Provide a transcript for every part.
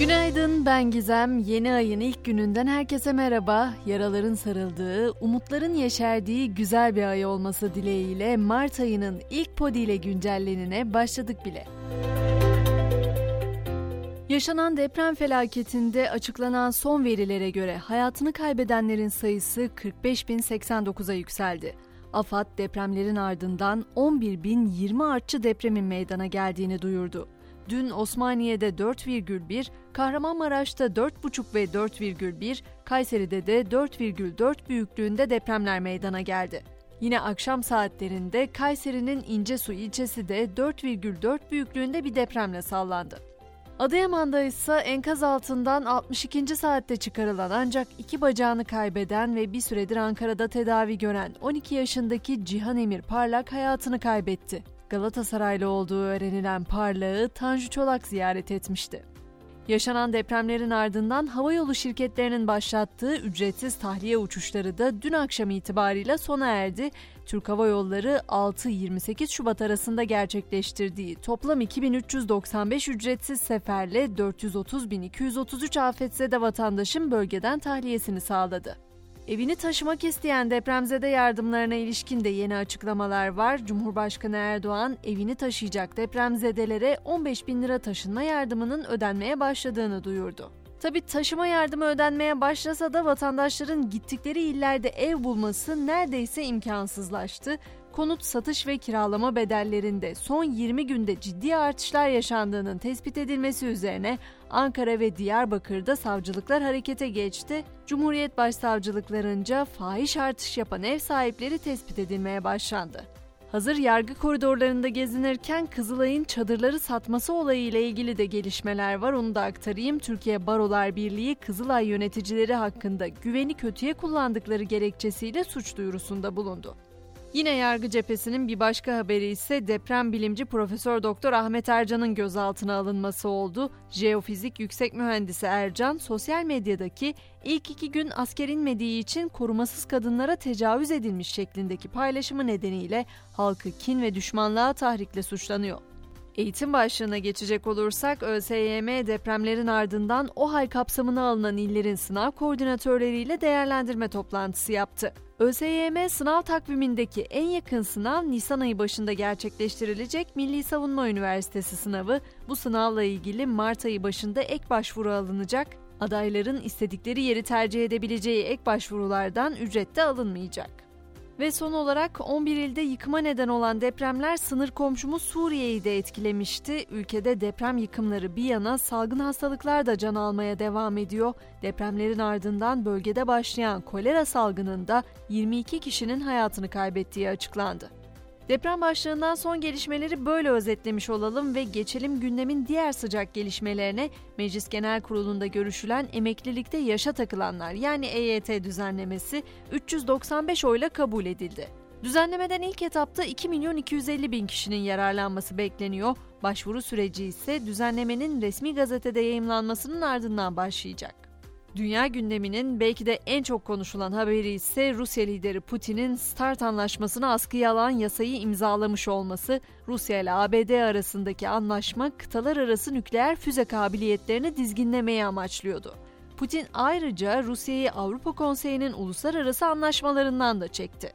Günaydın ben Gizem. Yeni ayın ilk gününden herkese merhaba. Yaraların sarıldığı, umutların yeşerdiği güzel bir ay olması dileğiyle Mart ayının ilk podi ile güncellenine başladık bile. Yaşanan deprem felaketinde açıklanan son verilere göre hayatını kaybedenlerin sayısı 45.089'a yükseldi. AFAD depremlerin ardından 11.020 artçı depremin meydana geldiğini duyurdu. Dün Osmaniye'de 4,1, Kahramanmaraş'ta 4,5 ve 4,1, Kayseri'de de 4,4 büyüklüğünde depremler meydana geldi. Yine akşam saatlerinde Kayseri'nin İncesu ilçesi de 4,4 büyüklüğünde bir depremle sallandı. Adıyaman'da ise enkaz altından 62. saatte çıkarılan ancak iki bacağını kaybeden ve bir süredir Ankara'da tedavi gören 12 yaşındaki Cihan Emir Parlak hayatını kaybetti. Galatasaraylı olduğu öğrenilen Parlak'ı Tanju Çolak ziyaret etmişti. Yaşanan depremlerin ardından havayolu şirketlerinin başlattığı ücretsiz tahliye uçuşları da dün akşam itibariyle sona erdi. Türk Hava Yolları 6-28 Şubat arasında gerçekleştirdiği toplam 2395 ücretsiz seferle 430.233 afetzede vatandaşın bölgeden tahliyesini sağladı. Evini taşımak isteyen depremzede yardımlarına ilişkin de yeni açıklamalar var. Cumhurbaşkanı Erdoğan evini taşıyacak depremzedelere 15 bin lira taşınma yardımının ödenmeye başladığını duyurdu. Tabi taşıma yardımı ödenmeye başlasa da vatandaşların gittikleri illerde ev bulması neredeyse imkansızlaştı. Konut satış ve kiralama bedellerinde son 20 günde ciddi artışlar yaşandığının tespit edilmesi üzerine Ankara ve Diyarbakır'da savcılıklar harekete geçti. Cumhuriyet Başsavcılıklarınca fahiş artış yapan ev sahipleri tespit edilmeye başlandı. Hazır yargı koridorlarında gezinirken Kızılay'ın çadırları satması olayı ile ilgili de gelişmeler var. Onu da aktarayım. Türkiye Barolar Birliği Kızılay yöneticileri hakkında güveni kötüye kullandıkları gerekçesiyle suç duyurusunda bulundu. Yine yargı cephesinin bir başka haberi ise deprem bilimci Profesör Doktor Ahmet Ercan'ın gözaltına alınması oldu. Jeofizik yüksek mühendisi Ercan sosyal medyadaki ilk iki gün asker inmediği için korumasız kadınlara tecavüz edilmiş şeklindeki paylaşımı nedeniyle halkı kin ve düşmanlığa tahrikle suçlanıyor. Eğitim başlığına geçecek olursak ÖSYM depremlerin ardından OHAL kapsamına alınan illerin sınav koordinatörleriyle değerlendirme toplantısı yaptı. ÖSYM sınav takvimindeki en yakın sınav Nisan ayı başında gerçekleştirilecek Milli Savunma Üniversitesi sınavı. Bu sınavla ilgili Mart ayı başında ek başvuru alınacak. Adayların istedikleri yeri tercih edebileceği ek başvurulardan ücret de alınmayacak. Ve son olarak 11 ilde yıkıma neden olan depremler sınır komşumuz Suriye'yi de etkilemişti. Ülkede deprem yıkımları bir yana salgın hastalıklar da can almaya devam ediyor. Depremlerin ardından bölgede başlayan kolera salgınında 22 kişinin hayatını kaybettiği açıklandı. Deprem başlığından son gelişmeleri böyle özetlemiş olalım ve geçelim gündemin diğer sıcak gelişmelerine. Meclis Genel Kurulu'nda görüşülen emeklilikte yaşa takılanlar yani EYT düzenlemesi 395 oyla kabul edildi. Düzenlemeden ilk etapta 2 milyon 250 bin kişinin yararlanması bekleniyor. Başvuru süreci ise düzenlemenin resmi gazetede yayımlanmasının ardından başlayacak. Dünya gündeminin belki de en çok konuşulan haberi ise Rusya lideri Putin'in START anlaşmasını askıya alan yasayı imzalamış olması. Rusya ile ABD arasındaki anlaşma kıtalar arası nükleer füze kabiliyetlerini dizginlemeyi amaçlıyordu. Putin ayrıca Rusya'yı Avrupa Konseyi'nin uluslararası anlaşmalarından da çekti.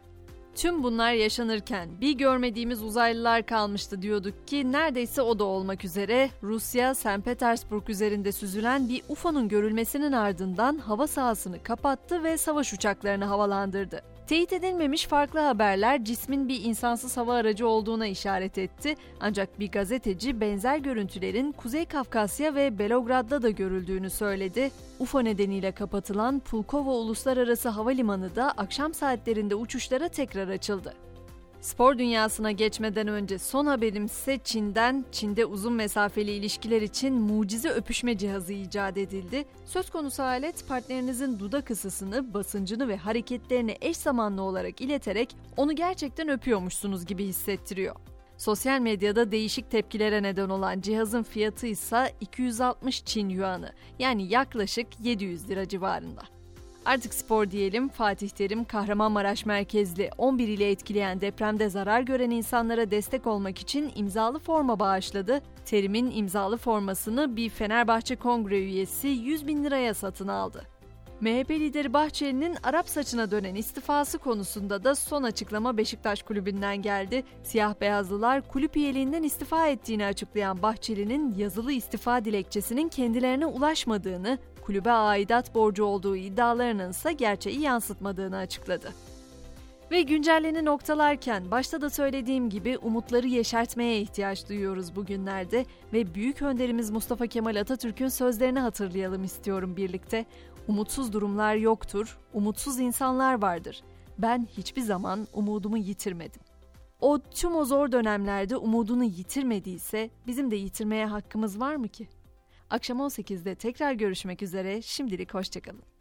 Tüm bunlar yaşanırken bir görmediğimiz uzaylılar kalmıştı diyorduk ki neredeyse o da olmak üzere Rusya St. Petersburg üzerinde süzülen bir UFO'nun görülmesinin ardından hava sahasını kapattı ve savaş uçaklarını havalandırdı. Teyit edilmemiş farklı haberler cismin bir insansız hava aracı olduğuna işaret etti. Ancak bir gazeteci benzer görüntülerin Kuzey Kafkasya ve Belograd'da da görüldüğünü söyledi. UFO nedeniyle kapatılan Pulkovo Uluslararası Havalimanı da akşam saatlerinde uçuşlara tekrar açıldı. Spor dünyasına geçmeden önce son haberim ise Çin'den. Çin'de uzun mesafeli ilişkiler için mucize öpüşme cihazı icat edildi. Söz konusu alet partnerinizin dudak ısısını, basıncını ve hareketlerini eş zamanlı olarak ileterek onu gerçekten öpüyormuşsunuz gibi hissettiriyor. Sosyal medyada değişik tepkilere neden olan cihazın fiyatı ise 260 Çin yuanı yani yaklaşık 700 lira civarında. Artık spor diyelim, Fatih Terim Kahramanmaraş merkezli 11 ile etkileyen depremde zarar gören insanlara destek olmak için imzalı forma bağışladı. Terim'in imzalı formasını bir Fenerbahçe kongre üyesi 100 bin liraya satın aldı. MHP lideri Bahçeli'nin Arap saçına dönen istifası konusunda da son açıklama Beşiktaş kulübünden geldi. Siyah beyazlılar kulüp üyeliğinden istifa ettiğini açıklayan Bahçeli'nin yazılı istifa dilekçesinin kendilerine ulaşmadığını, kulübe aidat borcu olduğu iddialarının ise gerçeği yansıtmadığını açıkladı. Ve güncelleni noktalarken başta da söylediğim gibi umutları yeşertmeye ihtiyaç duyuyoruz bugünlerde ve büyük önderimiz Mustafa Kemal Atatürk'ün sözlerini hatırlayalım istiyorum birlikte. Umutsuz durumlar yoktur, umutsuz insanlar vardır. Ben hiçbir zaman umudumu yitirmedim. O tüm o zor dönemlerde umudunu yitirmediyse bizim de yitirmeye hakkımız var mı ki? Akşam 18'de tekrar görüşmek üzere. Şimdilik hoşçakalın.